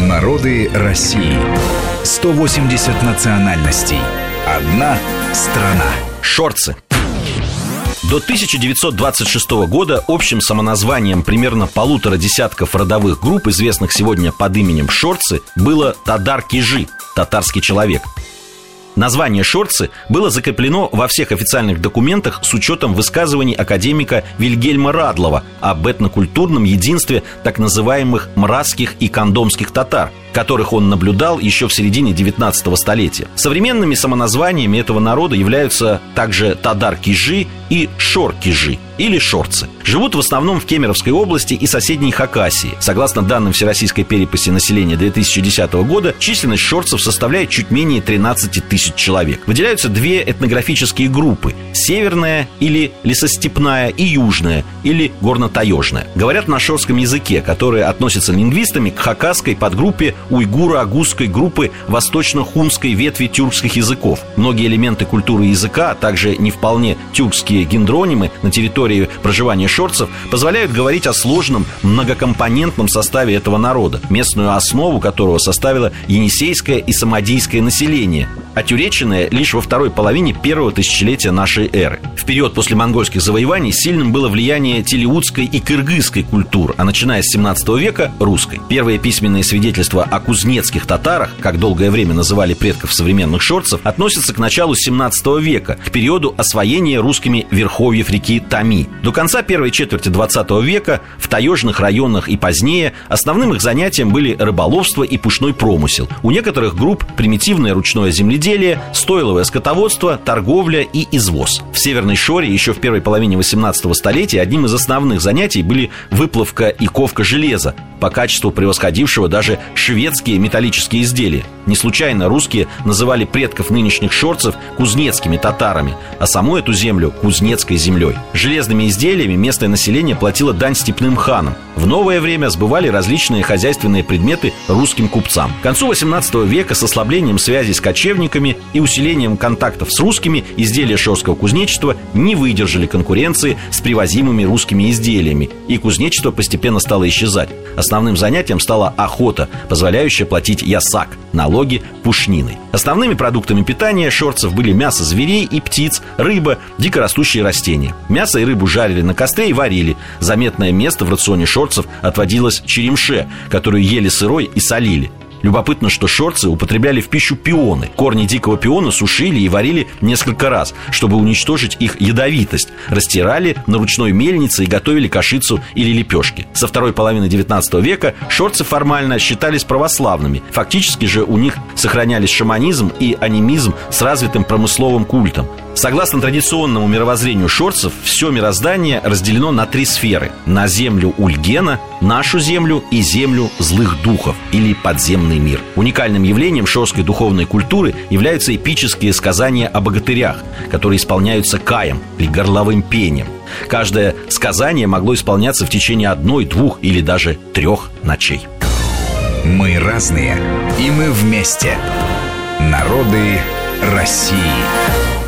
Народы России. 180 национальностей. Одна страна. Шорцы. До 1926 года общим самоназванием примерно полутора десятков родовых групп, известных сегодня под именем Шорцы, было Тадар-Кижи – татарский человек – Название «шорцы» было закреплено во всех официальных документах с учетом высказываний академика Вильгельма Радлова об этнокультурном единстве так называемых мразских и кондомских татар, которых он наблюдал еще в середине 19 столетия. Современными самоназваниями этого народа являются также Тадар-Кижи и Шор-Кижи или шорцы. Живут в основном в Кемеровской области и соседней Хакасии. Согласно данным Всероссийской переписи населения 2010 года, численность шорцев составляет чуть менее 13 тысяч человек. Выделяются две этнографические группы – северная или лесостепная и южная или горно-таежная. Говорят на шорском языке, который относится лингвистами к хакасской подгруппе уйгуро-агузской группы восточно-хунской ветви тюркских языков. Многие элементы культуры языка, а также не вполне тюркские гендронимы на территории проживания шорцев позволяют говорить о сложном многокомпонентном составе этого народа, местную основу которого составило енисейское и самодийское население, отюреченное лишь во второй половине первого тысячелетия нашей эры. В период после монгольских завоеваний сильным было влияние телеутской и кыргызской культур, а начиная с 17 века – русской. Первые письменные свидетельства о кузнецких татарах, как долгое время называли предков современных шорцев, относятся к началу 17 века, к периоду освоения русскими верховьев реки Тами. До конца первой четверти 20 века в таежных районах и позднее основным их занятием были рыболовство и пушной промысел. У некоторых групп примитивное ручное земледелие, стойловое скотоводство, торговля и извоз. В Северной Шоре еще в первой половине 18 столетия одним из основных занятий были выплавка и ковка железа, по качеству превосходившего даже шведские металлические изделия. Не случайно русские называли предков нынешних шорцев кузнецкими татарами, а саму эту землю кузнецкой землей. Железными изделиями местное население платило дань степным ханам. В новое время сбывали различные хозяйственные предметы русским купцам. К концу 18 века с ослаблением связи с кочевниками и усилением контактов с русскими изделия шорского кузнечества не выдержали конкуренции с привозимыми русскими изделиями, и кузнечество постепенно стало исчезать. Основным занятием стала охота, позволяющая платить ясак – налоги пушниной. Основными продуктами питания шорцев были мясо зверей и птиц, рыба, дикорастущие растения. Мясо и рыбу жарили на костре и варили. Заметное место в рационе шорцев отводилось черемше, которую ели сырой и солили. Любопытно, что шорцы употребляли в пищу пионы. Корни дикого пиона сушили и варили несколько раз, чтобы уничтожить их ядовитость. Растирали на ручной мельнице и готовили кашицу или лепешки. Со второй половины 19 века шорцы формально считались православными. Фактически же у них сохранялись шаманизм и анимизм с развитым промысловым культом. Согласно традиционному мировоззрению шорцев, все мироздание разделено на три сферы. На землю Ульгена, нашу землю и землю злых духов или подземный мир. Уникальным явлением шорской духовной культуры являются эпические сказания о богатырях, которые исполняются каем или горловым пением. Каждое сказание могло исполняться в течение одной, двух или даже трех ночей. Мы разные, и мы вместе. Народы России.